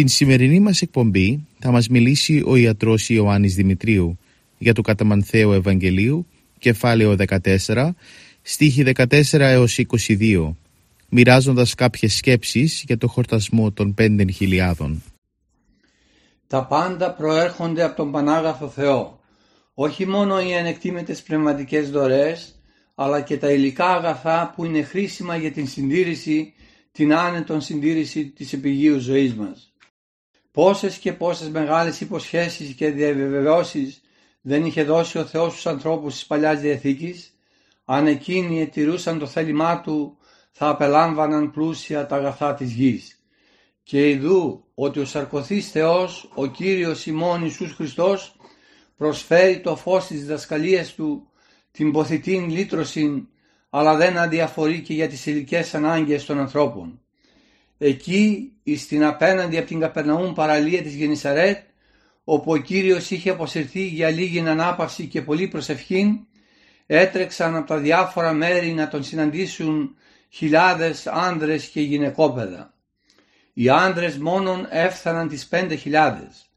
Στην σημερινή μας εκπομπή θα μας μιλήσει ο ιατρός Ιωάννης Δημητρίου για το Καταμανθέο Ευαγγελίου, κεφάλαιο 14, στίχη 14 έως 22, μοιράζοντας κάποιες σκέψεις για το χορτασμό των πέντε χιλιάδων. Τα πάντα προέρχονται από τον Πανάγαθο Θεό, όχι μόνο οι ανεκτήμητες πνευματικές δωρεές, αλλά και τα υλικά αγαθά που είναι χρήσιμα για την συντήρηση, την άνετον συντήρηση της επιγείου ζωής μας. Πόσες και πόσες μεγάλες υποσχέσεις και διαβεβαιώσεις δεν είχε δώσει ο Θεός στους ανθρώπους της Παλιάς Διαθήκης, αν εκείνοι ετηρούσαν το θέλημά Του θα απελάμβαναν πλούσια τα αγαθά της γης. Και ειδού ότι ο σαρκωθής Θεός, ο Κύριος ημών Ιησούς Χριστός, προσφέρει το φως της διδασκαλίας Του, την ποθητήν λύτρωσιν, αλλά δεν αδιαφορεί και για τις υλικές ανάγκες των ανθρώπων. Εκεί στην απέναντι από την Καπερναούμ παραλία της Γενισαρέτ όπου ο Κύριος είχε αποσυρθεί για λίγη ανάπαυση και πολύ προσευχή έτρεξαν από τα διάφορα μέρη να τον συναντήσουν χιλιάδες άνδρες και γυναικόπαιδα. Οι άνδρες μόνον έφθαναν τις πέντε χιλιάδες.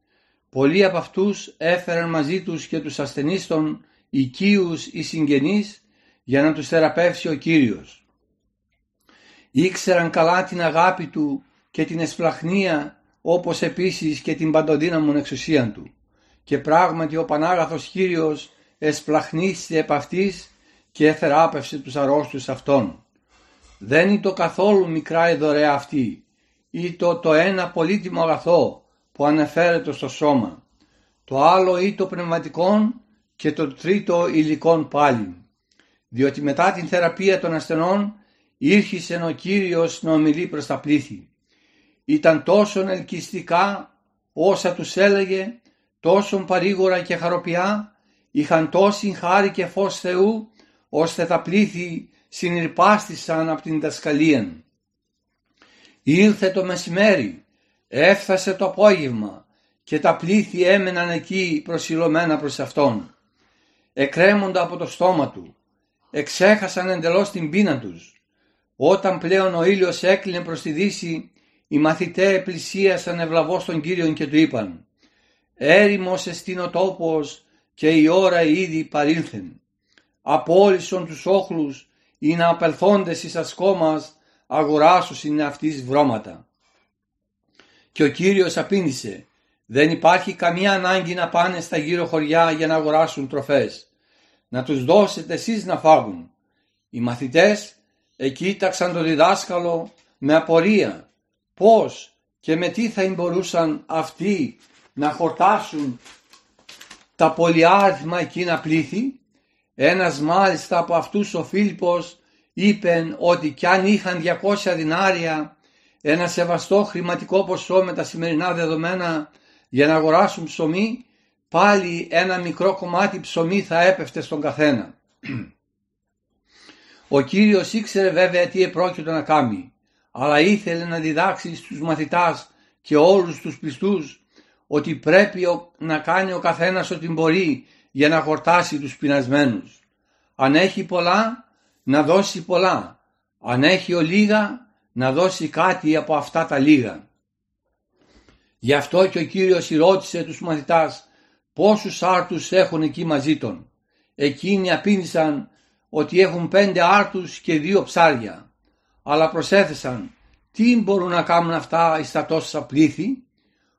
Πολλοί από αυτούς έφεραν μαζί τους και τους ασθενείς των οικείους ή συγγενείς για να τους θεραπεύσει ο Κύριος. Ήξεραν καλά την αγάπη του και την εσπλαχνία όπως επίσης και την παντοδύναμον εξουσία του. Και πράγματι ο Πανάγαθος Κύριος εσπλαχνίστηκε επ' αυτής και εθεράπευσε τους αρρώστους αυτών. Δεν είναι το καθόλου μικρά η δωρεά αυτή ή το, το ένα πολύτιμο αγαθό που αναφέρεται στο σώμα. Το άλλο ή το πνευματικό και το τρίτο υλικών πάλι. Διότι μετά την θεραπεία των ασθενών ήρχισε ο Κύριος να ομιλεί προς τα πλήθη. Ήταν τόσο ελκυστικά όσα τους έλεγε, τόσο παρήγορα και χαροπιά, είχαν τόση χάρη και φως Θεού, ώστε τα πλήθη συνειρπάστησαν από την δασκαλία. Ήρθε το μεσημέρι, έφτασε το απόγευμα και τα πλήθη έμεναν εκεί προσιλωμένα προς Αυτόν. Εκρέμοντα από το στόμα Του, εξέχασαν εντελώς την πείνα τους όταν πλέον ο ήλιος έκλεινε προς τη δύση, οι μαθητές πλησίασαν ευλαβώς τον Κύριον και του είπαν «Έρημος εστίν ο τόπος και η ώρα ήδη παρήλθεν. Απόλυσον τους όχλους ή να απελθόντες εις ασκόμας αγοράσους είναι αυτής βρώματα». Και ο Κύριος απήντησε «Δεν υπάρχει καμία ανάγκη να πάνε στα γύρω χωριά για να αγοράσουν τροφές. Να τους δώσετε εσείς να φάγουν». Οι μαθητές εκοίταξαν τον διδάσκαλο με απορία πώς και με τι θα μπορούσαν αυτοί να χορτάσουν τα πολυάριθμα εκείνα πλήθη; Ένας μάλιστα από αυτούς ο Φίλιππος είπε ότι κι αν είχαν 200 δινάρια ένα σεβαστό χρηματικό ποσό με τα σημερινά δεδομένα για να αγοράσουν ψωμί πάλι ένα μικρό κομμάτι ψωμί θα έπεφτε στον καθένα. Ο Κύριος ήξερε βέβαια τι επρόκειτο να κάνει, αλλά ήθελε να διδάξει στους μαθητάς και όλους τους πιστούς ότι πρέπει να κάνει ο καθένας ό,τι μπορεί για να χορτάσει τους πεινασμένους. Αν έχει πολλά, να δώσει πολλά. Αν έχει ο λίγα, να δώσει κάτι από αυτά τα λίγα. Γι' αυτό και ο Κύριος ρώτησε τους μαθητάς πόσους άρτους έχουν εκεί μαζί των. Εκείνοι απήντησαν ότι έχουν πέντε άρτους και δύο ψάρια, αλλά προσέθεσαν τι μπορούν να κάνουν αυτά εις τα τόσα πλήθη;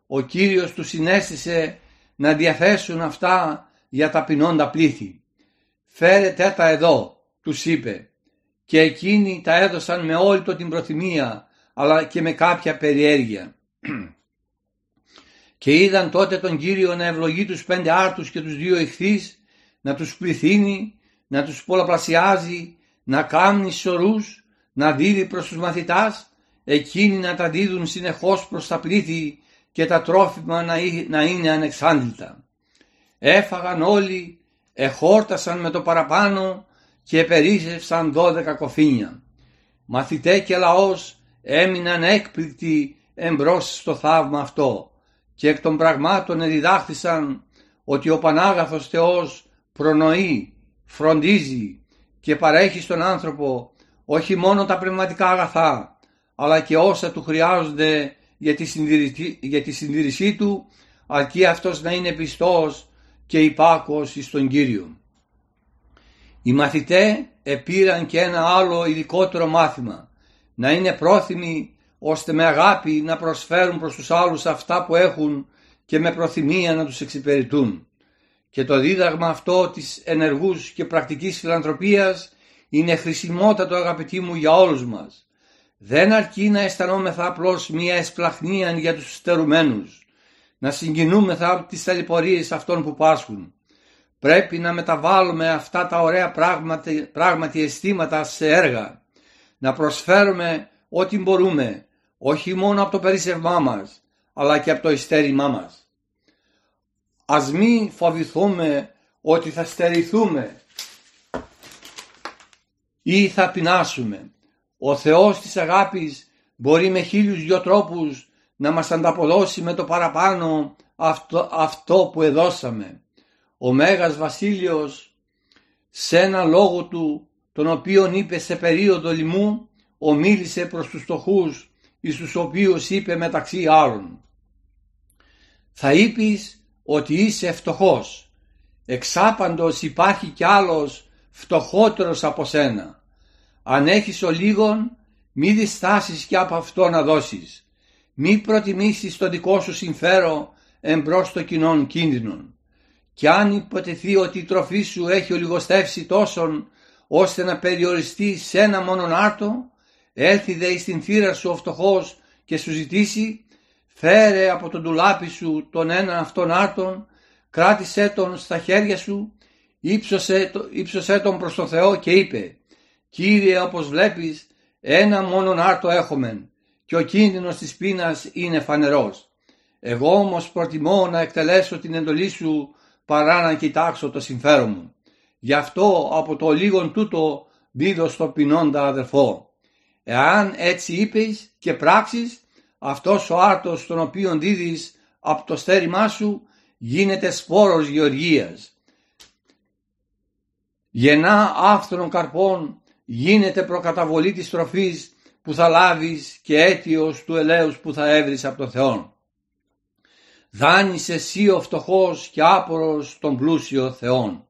Ο Κύριος τους συνέστησε να διαθέσουν αυτά για τα πεινώντα πλήθη. Φέρετε τα εδώ, τους είπε, και εκείνοι τα έδωσαν με όλη το την προθυμία, αλλά και με κάποια περιέργεια. και είδαν τότε τον Κύριο να ευλογεί τους πέντε άρτους και τους δύο ηχθείς, να τους πληθύνει, να τους πολλαπλασιάζει, να κάνει σωρούς, να δίδει προς τους μαθητάς, εκείνοι να τα δίδουν συνεχώς προς τα πλήθη και τα τρόφιμα να είναι ανεξάντλητα. Έφαγαν όλοι, εχόρτασαν με το παραπάνω και περίσσευσαν δώδεκα κοφίνια. Μαθητέ και λαός έμειναν έκπληκτοι εμπρός στο θαύμα αυτό και εκ των πραγμάτων εδιδάχθησαν ότι ο Πανάγαθος Θεός προνοεί, φροντίζει και παρέχει στον άνθρωπο όχι μόνο τα πνευματικά αγαθά αλλά και όσα του χρειάζονται για τη, συντηρησή, για τη συντήρησή του αρκεί αυτός να είναι πιστός και υπάκος στον Κύριο. Οι μαθητέ επήραν και ένα άλλο ειδικότερο μάθημα, να είναι πρόθυμοι ώστε με αγάπη να προσφέρουν προς τους άλλους αυτά που έχουν και με προθυμία να τους εξυπηρετούν. Και το δίδαγμα αυτό της ενεργούς και πρακτικής φιλανθρωπίας είναι χρησιμότατο αγαπητοί μου για όλους μας. Δεν αρκεί να αισθανόμεθα απλώς μία εσπλαχνία για τους στερουμένους, να συγκινούμεθα από τις ταλαιπωρίες αυτών που πάσχουν. Πρέπει να μεταβάλουμε αυτά τα ωραία πράγματι, πράγματι αισθήματα σε έργα, να προσφέρουμε ό,τι μπορούμε, όχι μόνο από το περίσσευμά μας, αλλά και από το ειστέρημά μας. Ας μην φοβηθούμε ότι θα στερηθούμε ή θα πεινάσουμε. Ο Θεός της αγάπης μπορεί με χίλιους δυο τρόπους να μας ανταποδώσει με το παραπάνω αυτό, αυτό που εδώσαμε. Ο Μέγας Βασίλειος σε ένα λόγο του τον οποίον είπε σε περίοδο λοιμού ομίλησε προς τους φτωχούς εις τους οποίους είπε μεταξύ άλλων θα είπεις ότι είσαι φτωχός. Εξάπαντος υπάρχει κι άλλος φτωχότερος από σένα. Αν έχεις ο λίγον μη διστάσεις κι από αυτό να δώσεις. Μη προτιμήσεις το δικό σου συμφέρον εμπρός στο κοινών κίνδυνων. Και αν υποτεθεί ότι η τροφή σου έχει ολιγοστεύσει τόσον ώστε να περιοριστεί σε ένα μόνον άρτο έλθει δε στην θύρα σου ο φτωχός και σου ζητήσει φέρε από τον τουλάπι σου τον ένα αυτόν άρτον κράτησέ τον στα χέρια σου ύψωσε, ύψωσέ τον προς τον Θεό και είπε Κύριε όπως βλέπεις ένα μόνον άρτο έχομεν και ο κίνδυνος της πείνας είναι φανερός. Εγώ όμως προτιμώ να εκτελέσω την εντολή σου παρά να κοιτάξω το συμφέρον μου. Γι' αυτό από το λίγον τούτο δίδω στο πεινώντα αδερφό. Εάν έτσι είπες και πράξεις, αυτός ο άρτος τον οποίο δίδεις από το στέρημά σου γίνεται σπόρος γεωργίας. Γεννά άφθονων καρπών γίνεται προκαταβολή της τροφής που θα λάβεις και αίτιος του ελέους που θα έβρεις από τον Θεό. Δάνεις εσύ ο φτωχός και άπορος τον πλούσιο Θεόν.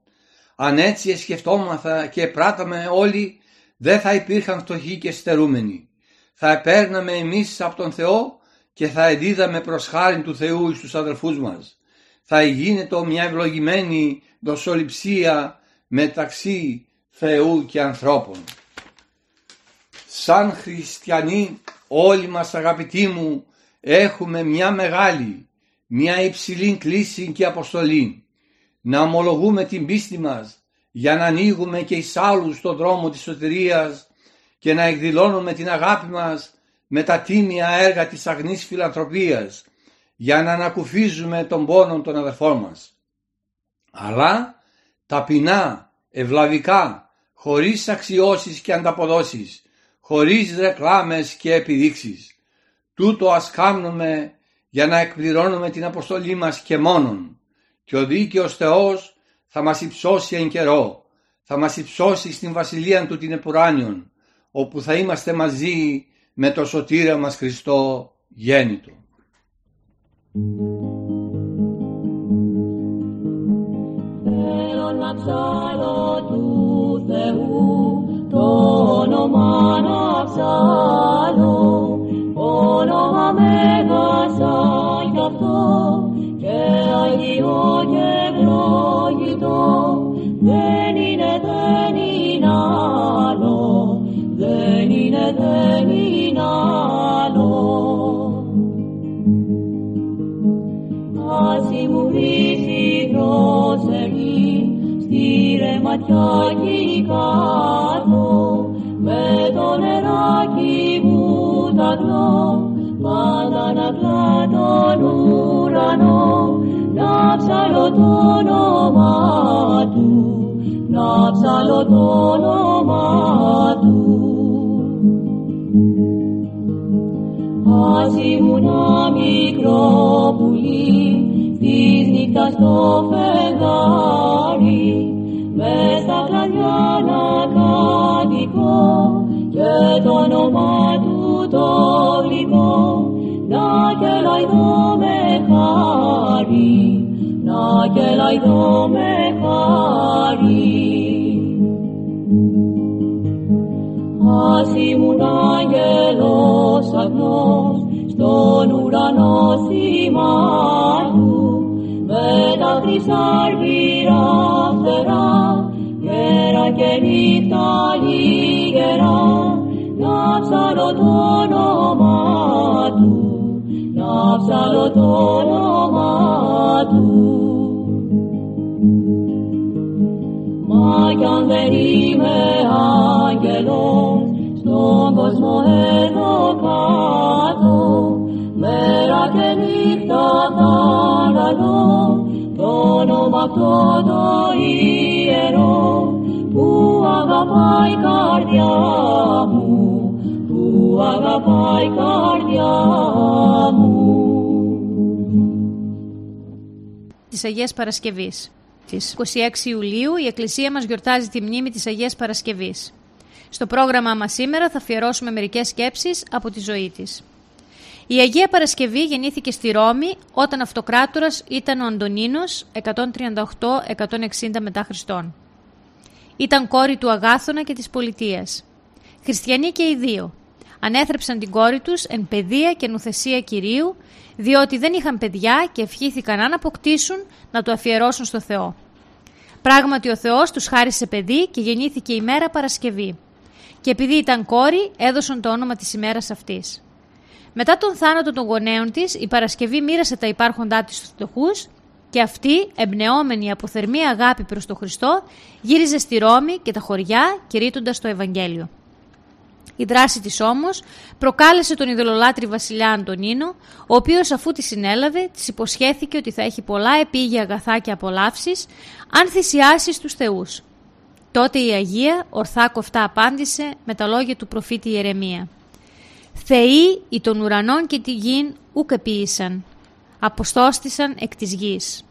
Αν έτσι σκεφτόμαθα και πράταμε όλοι, δεν θα υπήρχαν φτωχοί και στερούμενοι. Θα επέρναμε εμείς από τον Θεό και θα εδίδαμε προς χάρη του Θεού εις τους αδελφούς μας. Θα γίνεται μια ευλογημένη δοσοληψία μεταξύ Θεού και ανθρώπων. Σαν χριστιανοί όλοι μας αγαπητοί μου έχουμε μια μεγάλη, μια υψηλή κλίση και αποστολή να ομολογούμε την πίστη μας για να ανοίγουμε και εις άλλους τον δρόμο της σωτηρίας και να εκδηλώνουμε την αγάπη μας με τα τίμια έργα της αγνής φιλανθρωπίας για να ανακουφίζουμε τον πόνο των αδερφών μας. Αλλά ταπεινά, ευλαβικά, χωρίς αξιώσεις και ανταποδόσεις, χωρίς ρεκλάμες και επιδείξεις. Τούτο ας κάνουμε για να εκπληρώνουμε την αποστολή μας και μόνον και ο δίκαιος Θεός θα μας υψώσει εν καιρό, θα μας υψώσει στην βασιλεία του την επουράνιον, όπου θα είμαστε μαζί με το σωτήρα μας Χριστό γέννητο. Θέλω να ψάλω του Θεού το όνομα να ψάλω, όνομα μέγασα κι αυτό και Αγίο και ευλόγητο κοινάλο. Άσι μου βρίσκει δρόσερη με το νεράκι μου τα δω πάντα να τον ουρανό να ψάλω του να ψάλω το όνομα του ήμουν μικρό πουλί της νύχτας το φεγγάρι μες στα κλαδιά να κατοικώ και το όνομα του το γλυκό να κελαϊδώ με χάρη να κελαϊδώ με χάρη Ας ήμουν άγγελος αγνός στον ουρανό σημάδου με τα χρυσάρβυρα φτερά μέρα και νύχτα λίγερα να ψαλώ το όνομα του να ψαλώ το όνομα του. Μα κι αν δεν είμαι άγγελος στον κόσμο εδώ κάτω μέρα και νύχτα θα λαλώ το όνομα αυτό το ιερό που αγαπάει η καρδιά μου που αγαπάει η καρδιά μου της Αγίας Παρασκευής. Της 26 Ιουλίου η Εκκλησία μας γιορτάζει τη μνήμη της Αγίας Παρασκευής. Στο πρόγραμμά μας σήμερα θα αφιερώσουμε μερικές σκέψεις από τη ζωή της. Η Αγία Παρασκευή γεννήθηκε στη Ρώμη όταν αυτοκράτορας ήταν ο Αντωνίνος 138-160 μετά Χριστόν. Ήταν κόρη του Αγάθωνα και της Πολιτείας. Χριστιανοί και οι δύο. Ανέθρεψαν την κόρη τους εν παιδεία και νουθεσία Κυρίου, διότι δεν είχαν παιδιά και ευχήθηκαν αν αποκτήσουν να το αφιερώσουν στο Θεό. Πράγματι ο Θεός τους χάρισε παιδί και γεννήθηκε η μέρα Παρασκευή. Και επειδή ήταν κόρη, έδωσαν το όνομα της ημέρας αυτής. Μετά τον θάνατο των γονέων της, η Παρασκευή μοίρασε τα υπάρχοντά της στους φτωχούς και αυτή, εμπνεόμενη από θερμή αγάπη προς τον Χριστό, γύριζε στη Ρώμη και τα χωριά κηρύττοντας το Ευαγγέλιο. Η δράση της όμως προκάλεσε τον ειδωλολάτρη βασιλιά Αντωνίνο, ο οποίος αφού τη συνέλαβε, της υποσχέθηκε ότι θα έχει πολλά επίγεια αγαθά και απολαύσεις, αν θυσιάσει στους θεούς. Τότε η Αγία ορθά κοφτά απάντησε με τα λόγια του προφήτη Ιερεμία. «Θεοί οι των ουρανών και τη γην ουκ επίησαν, αποστόστησαν εκ της γης».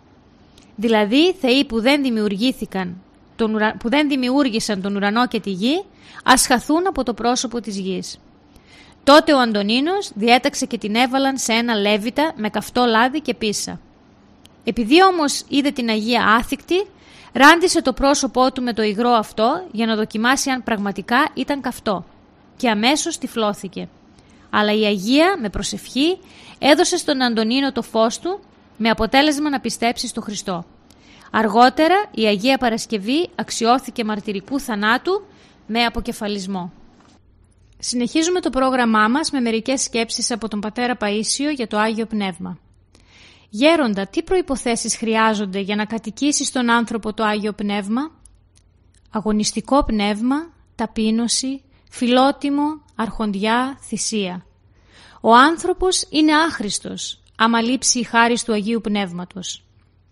Δηλαδή θεοί που δεν δημιουργήθηκαν, τον ουρα... που δεν δημιούργησαν τον ουρανό και τη γη, ας χαθούν από το πρόσωπο της γης. Τότε ο Αντωνίνος διέταξε και την έβαλαν σε ένα λέβητα με καυτό λάδι και πίσα. Επειδή όμως είδε την Αγία άθικτη, ράντισε το πρόσωπό του με το υγρό αυτό για να δοκιμάσει αν πραγματικά ήταν καυτό και αμέσως τυφλώθηκε. Αλλά η Αγία με προσευχή έδωσε στον Αντωνίνο το φως του με αποτέλεσμα να πιστέψει στο Χριστό. Αργότερα η Αγία Παρασκευή αξιώθηκε μαρτυρικού θανάτου με αποκεφαλισμό. Συνεχίζουμε το πρόγραμμά μας με μερικές σκέψεις από τον Πατέρα Παΐσιο για το Άγιο Πνεύμα. Γέροντα, τι προϋποθέσεις χρειάζονται για να κατοικήσεις στον άνθρωπο το Άγιο Πνεύμα; Αγωνιστικό πνεύμα, ταπείνωση, φιλότιμο, αρχοντιά, θυσία. Ο άνθρωπος είναι άχρηστος, άμα λείψει η χάρη του Αγίου Πνεύματος.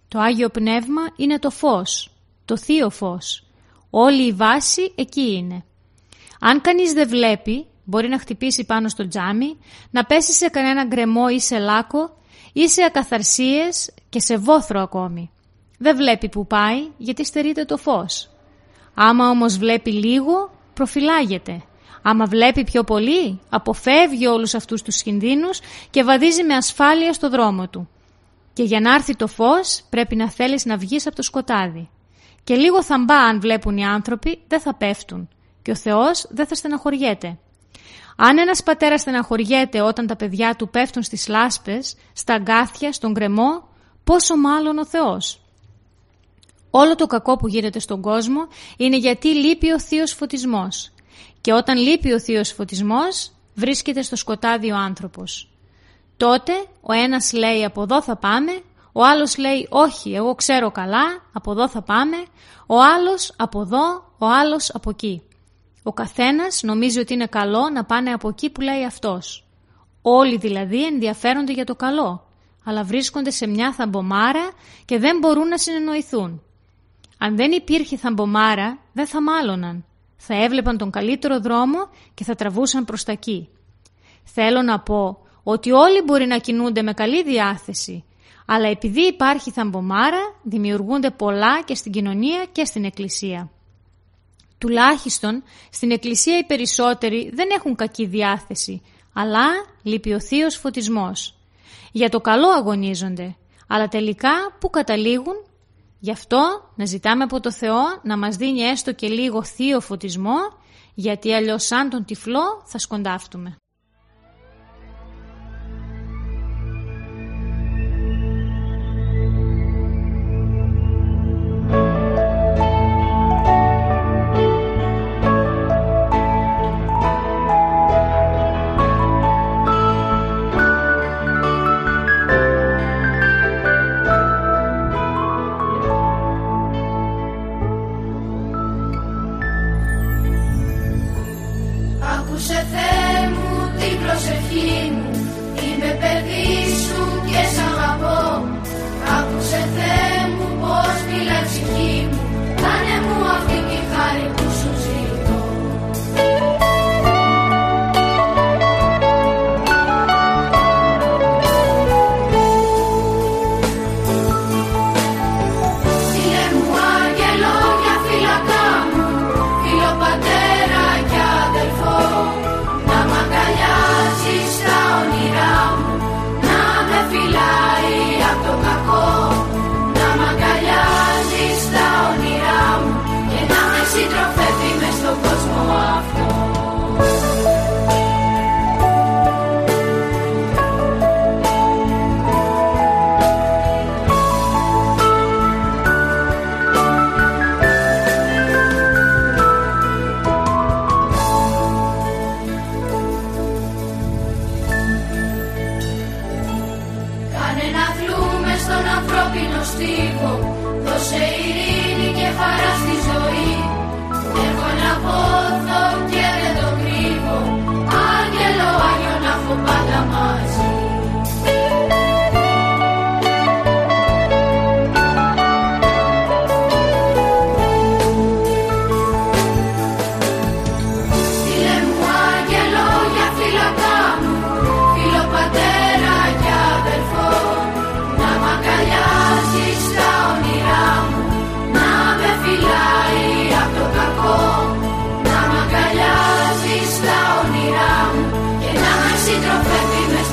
Το Άγιο Πνεύμα είναι το φως, το Θείο Φως. Όλη η βάση εκεί είναι. Αν κανείς δεν βλέπει, μπορεί να χτυπήσει πάνω στο τζάμι, να πέσει σε κανένα γκρεμό ή σε λάκκο ή σε ακαθαρσίες και σε βόθρο ακόμη. Δεν βλέπει που πάει γιατί στερείται το φως. Άμα όμως βλέπει λίγο, προφυλάγεται. Άμα βλέπει πιο πολύ, αποφεύγει όλους αυτούς τους κινδύνους και βαδίζει με ασφάλεια στο δρόμο του. Και για να έρθει το φως πρέπει να θέλεις να βγεις από το σκοτάδι. Και λίγο θαμπά αν βλέπουν οι άνθρωποι δεν θα πέφτουν και ο Θεός δεν θα στεναχωριέται. Αν ένας πατέρας στεναχωριέται όταν τα παιδιά του πέφτουν στις λάσπες, στα αγκάθια, στον κρεμό, πόσο μάλλον ο Θεός. Όλο το κακό που γίνεται στον κόσμο είναι γιατί λείπει ο Θείος Φωτισμός. Και όταν λείπει ο Θείος Φωτισμός, βρίσκεται στο σκοτάδι ο άνθρωπος. Τότε ο ένας λέει από εδώ θα πάμε, Ο άλλος λέει όχι, εγώ ξέρω καλά, από εδώ θα πάμε. Ο άλλος από εδώ, ο άλλος από εκεί. Ο καθένας νομίζει ότι είναι καλό να πάνε από εκεί που λέει αυτός. Όλοι δηλαδή ενδιαφέρονται για το καλό, αλλά βρίσκονται σε μια θαμπομάρα και δεν μπορούν να συνεννοηθούν. Αν δεν υπήρχε θαμπομάρα, δεν θα μάλωναν. Θα έβλεπαν τον καλύτερο δρόμο και θα τραβούσαν προς τα εκεί. Θέλω να πω ότι όλοι μπορεί να κινούνται με καλή διάθεση, αλλά επειδή υπάρχει θαμπομάρα, δημιουργούνται πολλά και στην κοινωνία και στην εκκλησία. Τουλάχιστον στην εκκλησία οι περισσότεροι δεν έχουν κακή διάθεση, αλλά λείπει ο θείος φωτισμός. Για το καλό αγωνίζονται, αλλά τελικά που καταλήγουν. Γι' αυτό να ζητάμε από το Θεό να μας δίνει έστω και λίγο θείο φωτισμό, γιατί αλλιώς σαν τον τυφλό θα σκοντάφτουμε. Ακούσε Θεέ μου την προσευχή μου. Είμαι παιδί σου και σ' αγαπώ. Ακούσε Θεέ μου πως μιλάς ψυχή μου.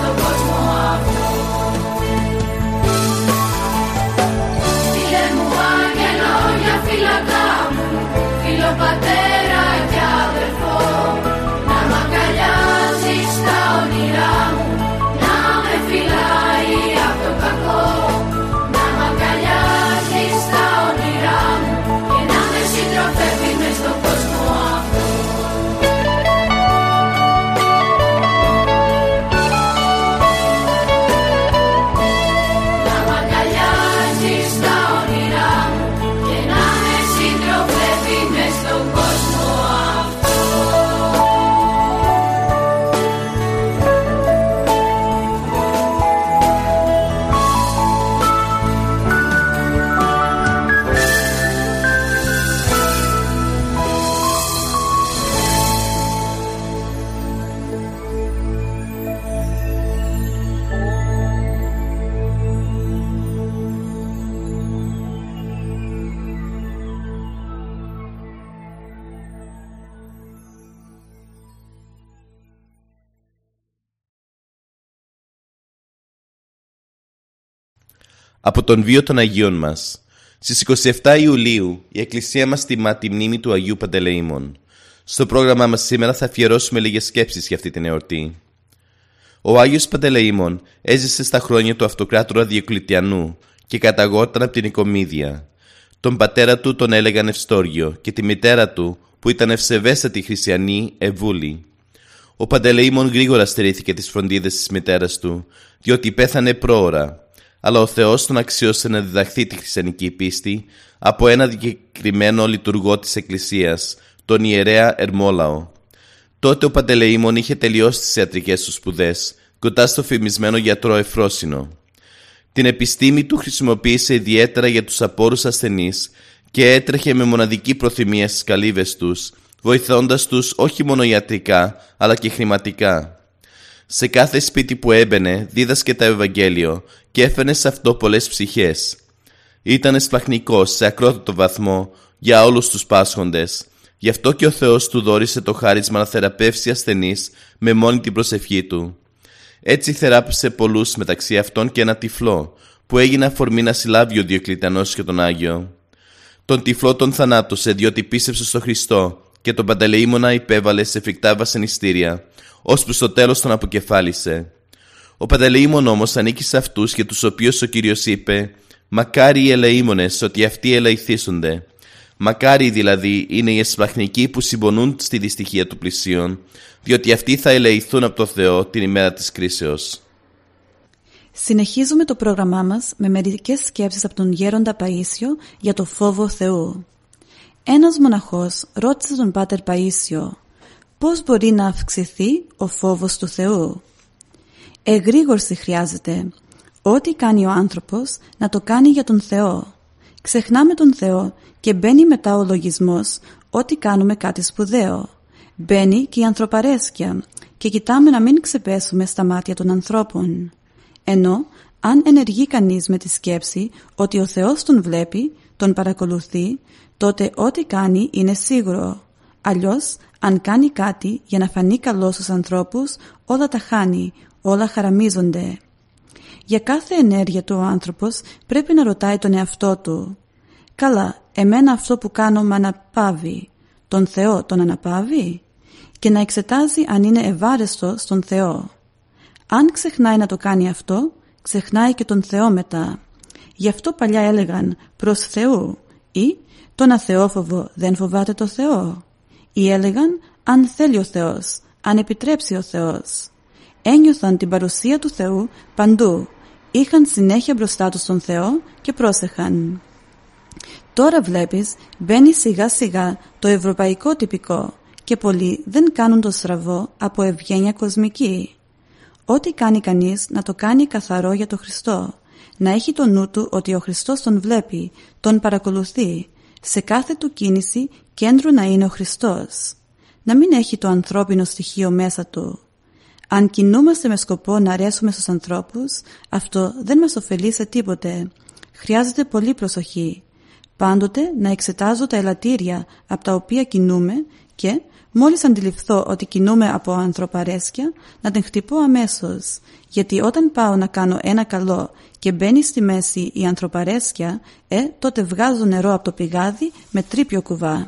the world's από τον βίο των Αγίων μας. Στις 27 Ιουλίου η Εκκλησία μας τιμά τη μνήμη του Αγίου Παντελεήμων. Στο πρόγραμμά μας σήμερα θα αφιερώσουμε λίγες σκέψεις για αυτή την εορτή. Ο Άγιος Παντελεήμων έζησε στα χρόνια του αυτοκράτορα Διοκλητιανού και καταγόταν από την Οικομίδια. Τον πατέρα του τον έλεγαν Ευστόργιο και τη μητέρα του που ήταν ευσεβέστατη χριστιανή Ευούλη. Ο Παντελεήμων γρήγορα στερήθηκε τις φροντίδες της μητέρας του, διότι πέθανε πρόωρα αλλά ο Θεός τον αξιώσε να διδαχθεί τη χριστιανική πίστη από ένα δικαιωμένο λειτουργό της Εκκλησίας, τον ιερέα Ερμόλαο. Τότε ο Παντελεήμων είχε τελειώσει τις ιατρικές του σπουδές, κοντά στο φημισμένο γιατρό Εφρόσινο. Την επιστήμη του χρησιμοποίησε ιδιαίτερα για τους απόρους ασθενείς και έτρεχε με μοναδική προθυμία στις καλύβες τους, βοηθώντας τους όχι μόνο ιατρικά, αλλά και χρηματικά. Σε κάθε σπίτι που έμπαινε δίδασκε τα Ευαγγέλιο και έφερε σε αυτό πολλές ψυχές. Ήταν σπαχνικός σε ακρότατο βαθμό για όλους τους πάσχοντες. Γι' αυτό και ο Θεός του δόρισε το χάρισμα να θεραπεύσει ασθενείς με μόνη την προσευχή του. Έτσι θεράπευσε πολλούς μεταξύ αυτών και ένα τυφλό, που έγινε αφορμή να συλλάβει ο Διοκλητανός και τον Άγιο. Τον τυφλό τον θανάτωσε διότι πίστεψε στο Χριστό και τον Παντελεήμονα υπέβαλε σε φρικτά βασανιστήρια, ώσπου στο τέλος τον αποκεφάλισε. Ο Παντελεήμων όμως ανήκει σε αυτούς για τους οποίους ο Κύριος είπε «Μακάρι οι ελεήμονες ότι αυτοί ελεηθήσονται». Μακάρι δηλαδή είναι οι εσπαχνικοί που συμπονούν στη δυστυχία του πλησίον, διότι αυτοί θα ελεηθούν από το Θεό την ημέρα της κρίσεως. Συνεχίζουμε το πρόγραμμά μας με μερικές σκέψεις από τον Γέροντα Παΐσιο για το φόβο Θεού. Ένας μοναχός ρώτησε τον Πάτερ Παΐσιο πώς μπορεί να αυξηθεί ο φόβος του Θεού; Εγρήγορση χρειάζεται. Ό,τι κάνει ο άνθρωπος να το κάνει για τον Θεό. Ξεχνάμε τον Θεό και μπαίνει μετά ο λογισμός ότι κάνουμε κάτι σπουδαίο. Μπαίνει και η ανθρωπαρέσκεια και κοιτάμε να μην ξεπέσουμε στα μάτια των ανθρώπων. Ενώ αν ενεργεί κανείς με τη σκέψη ότι ο Θεός τον βλέπει, τον παρακολουθεί, τότε ό,τι κάνει είναι σίγουρο. Αλλιώς, αν κάνει κάτι για να φανεί καλός στους ανθρώπους, όλα τα χάνει, όλα χαραμίζονται. Για κάθε ενέργεια του ο άνθρωπος πρέπει να ρωτάει τον εαυτό του. Καλά, εμένα αυτό που κάνω με αναπάβει. Τον Θεό τον αναπάβει; Και να εξετάζει αν είναι ευάρεστο στον Θεό. Αν ξεχνάει να το κάνει αυτό, ξεχνάει και τον Θεό μετά. Γι' αυτό παλιά έλεγαν προς Θεού ή τον αθεόφοβο δεν φοβάται το Θεό. Ή έλεγαν αν θέλει ο Θεός, αν επιτρέψει ο Θεός. Ένιωθαν την παρουσία του Θεού παντού. Είχαν συνέχεια μπροστά τους τον Θεό και πρόσεχαν. Τώρα βλέπεις μπαίνει σιγά σιγά το ευρωπαϊκό τυπικό και πολλοί δεν κάνουν το στραβό από ευγένεια κοσμική. Ό,τι κάνει κανείς να το κάνει καθαρό για το Χριστό. Να έχει το νου του ότι ο Χριστός τον βλέπει, τον παρακολουθεί. Σε κάθε του κίνηση κέντρο να είναι ο Χριστός. Να μην έχει το ανθρώπινο στοιχείο μέσα του. Αν κινούμαστε με σκοπό να αρέσουμε στους ανθρώπους, αυτό δεν μας ωφελεί σε τίποτε. Χρειάζεται πολύ προσοχή. Πάντοτε να εξετάζω τα ελαττήρια από τα οποία κινούμε και Μόλις αντιληφθώ ότι κινούμε από ανθρωπαρέσκεια, να την χτυπώ αμέσως, γιατί όταν πάω να κάνω ένα καλό και μπαίνει στη μέση η ανθρωπαρέσκεια, ε, τότε βγάζω νερό από το πηγάδι με τρίπιο κουβά.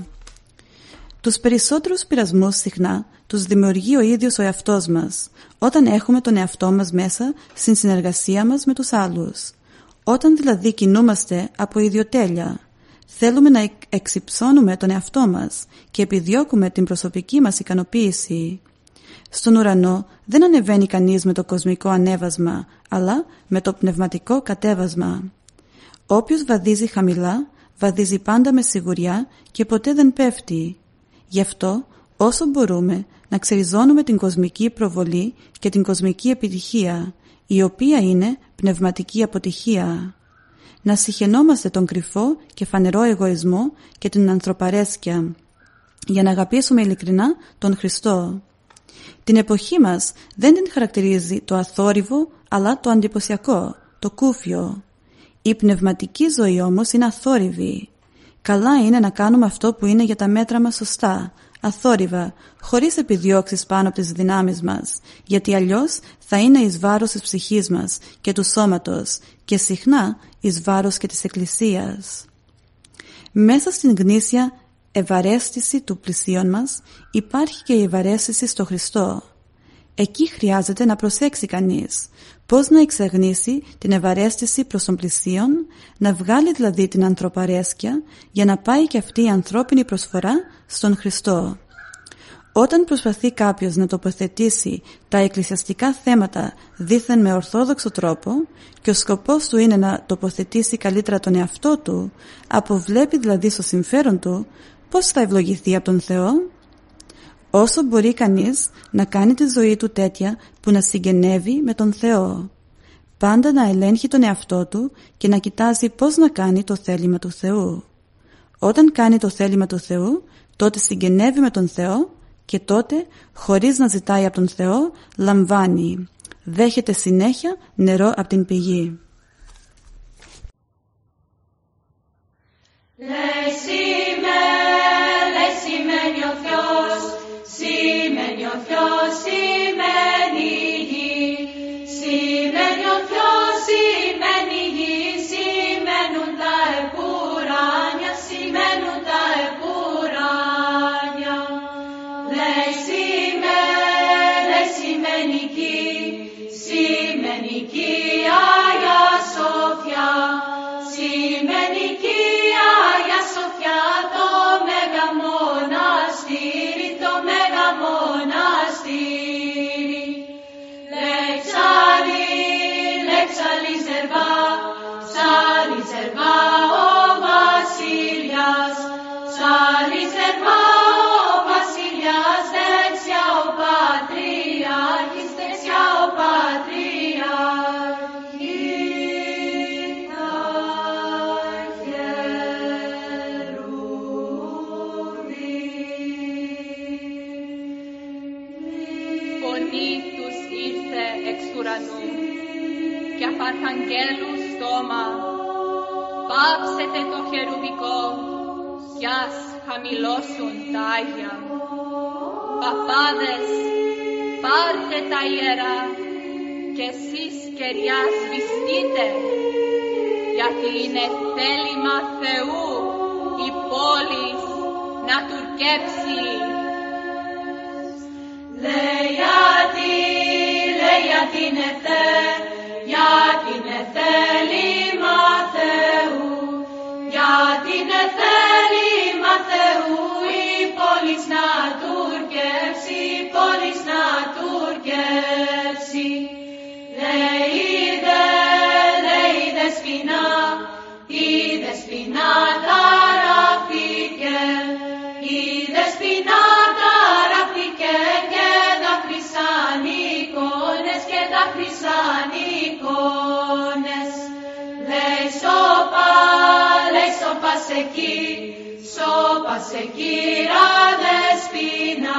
Τους περισσότερους πειρασμούς συχνά τους δημιουργεί ο ίδιος ο εαυτός μας, όταν έχουμε τον εαυτό μας μέσα στην συνεργασία μας με τους άλλους. Όταν δηλαδή κινούμαστε από ιδιοτέλεια, Θέλουμε να εξυψώνουμε τον εαυτό μας και επιδιώκουμε την προσωπική μας ικανοποίηση. Στον ουρανό δεν ανεβαίνει κανείς με το κοσμικό ανέβασμα, αλλά με το πνευματικό κατέβασμα. Όποιος βαδίζει χαμηλά, βαδίζει πάντα με σιγουριά και ποτέ δεν πέφτει. Γι' αυτό, όσο μπορούμε, να ξεριζώνουμε την κοσμική προβολή και την κοσμική επιτυχία, η οποία είναι πνευματική αποτυχία να συχαινόμαστε τον κρυφό και φανερό εγωισμό και την ανθρωπαρέσκεια για να αγαπήσουμε ειλικρινά τον Χριστό. Την εποχή μας δεν την χαρακτηρίζει το αθόρυβο αλλά το αντιποσιακό, το κούφιο. Η πνευματική ζωή όμως είναι αθόρυβη. Καλά είναι να κάνουμε αυτό που είναι για τα μέτρα μας σωστά, αθόρυβα, χωρίς επιδιώξεις πάνω από τις δυνάμεις μας, γιατί αλλιώς θα είναι εις βάρος της ψυχής μας και του σώματος και συχνά εις βάρος και της Εκκλησίας. Μέσα στην γνήσια ευαρέστηση του πλησίον μας υπάρχει και η ευαρέστηση στο Χριστό. Εκεί χρειάζεται να προσέξει κανείς πώς να εξαγνίσει την ευαρέστηση προς τον πλησίον, να βγάλει δηλαδή την ανθρωπαρέσκεια για να πάει και αυτή η ανθρώπινη προσφορά στον Χριστό. Όταν προσπαθεί κάποιος να τοποθετήσει τα εκκλησιαστικά θέματα δήθεν με ορθόδοξο τρόπο και ο σκοπός του είναι να τοποθετήσει καλύτερα τον εαυτό του, αποβλέπει δηλαδή στο συμφέρον του, πώς θα ευλογηθεί από τον Θεό. Όσο μπορεί κανείς να κάνει τη ζωή του τέτοια που να συγγενεύει με τον Θεό. Πάντα να ελέγχει τον εαυτό του και να κοιτάζει πώς να κάνει το θέλημα του Θεού. Όταν κάνει το θέλημα του Θεού, τότε συγγενεύει με τον Θεό και τότε, χωρίς να ζητάει από τον Θεό, λαμβάνει. Δέχεται συνέχεια νερό από την πηγή. see. Πάψετε το χερουβικό κι ας χαμηλώσουν τα Άγια. Παπάδες, πάρτε τα ιερά και εσείς κεριά σβηστείτε, γιατί είναι θέλημα Θεού η πόλη να τουρκέψει. Λέει εκεί, σώπα σε κύρα δεσπίνα,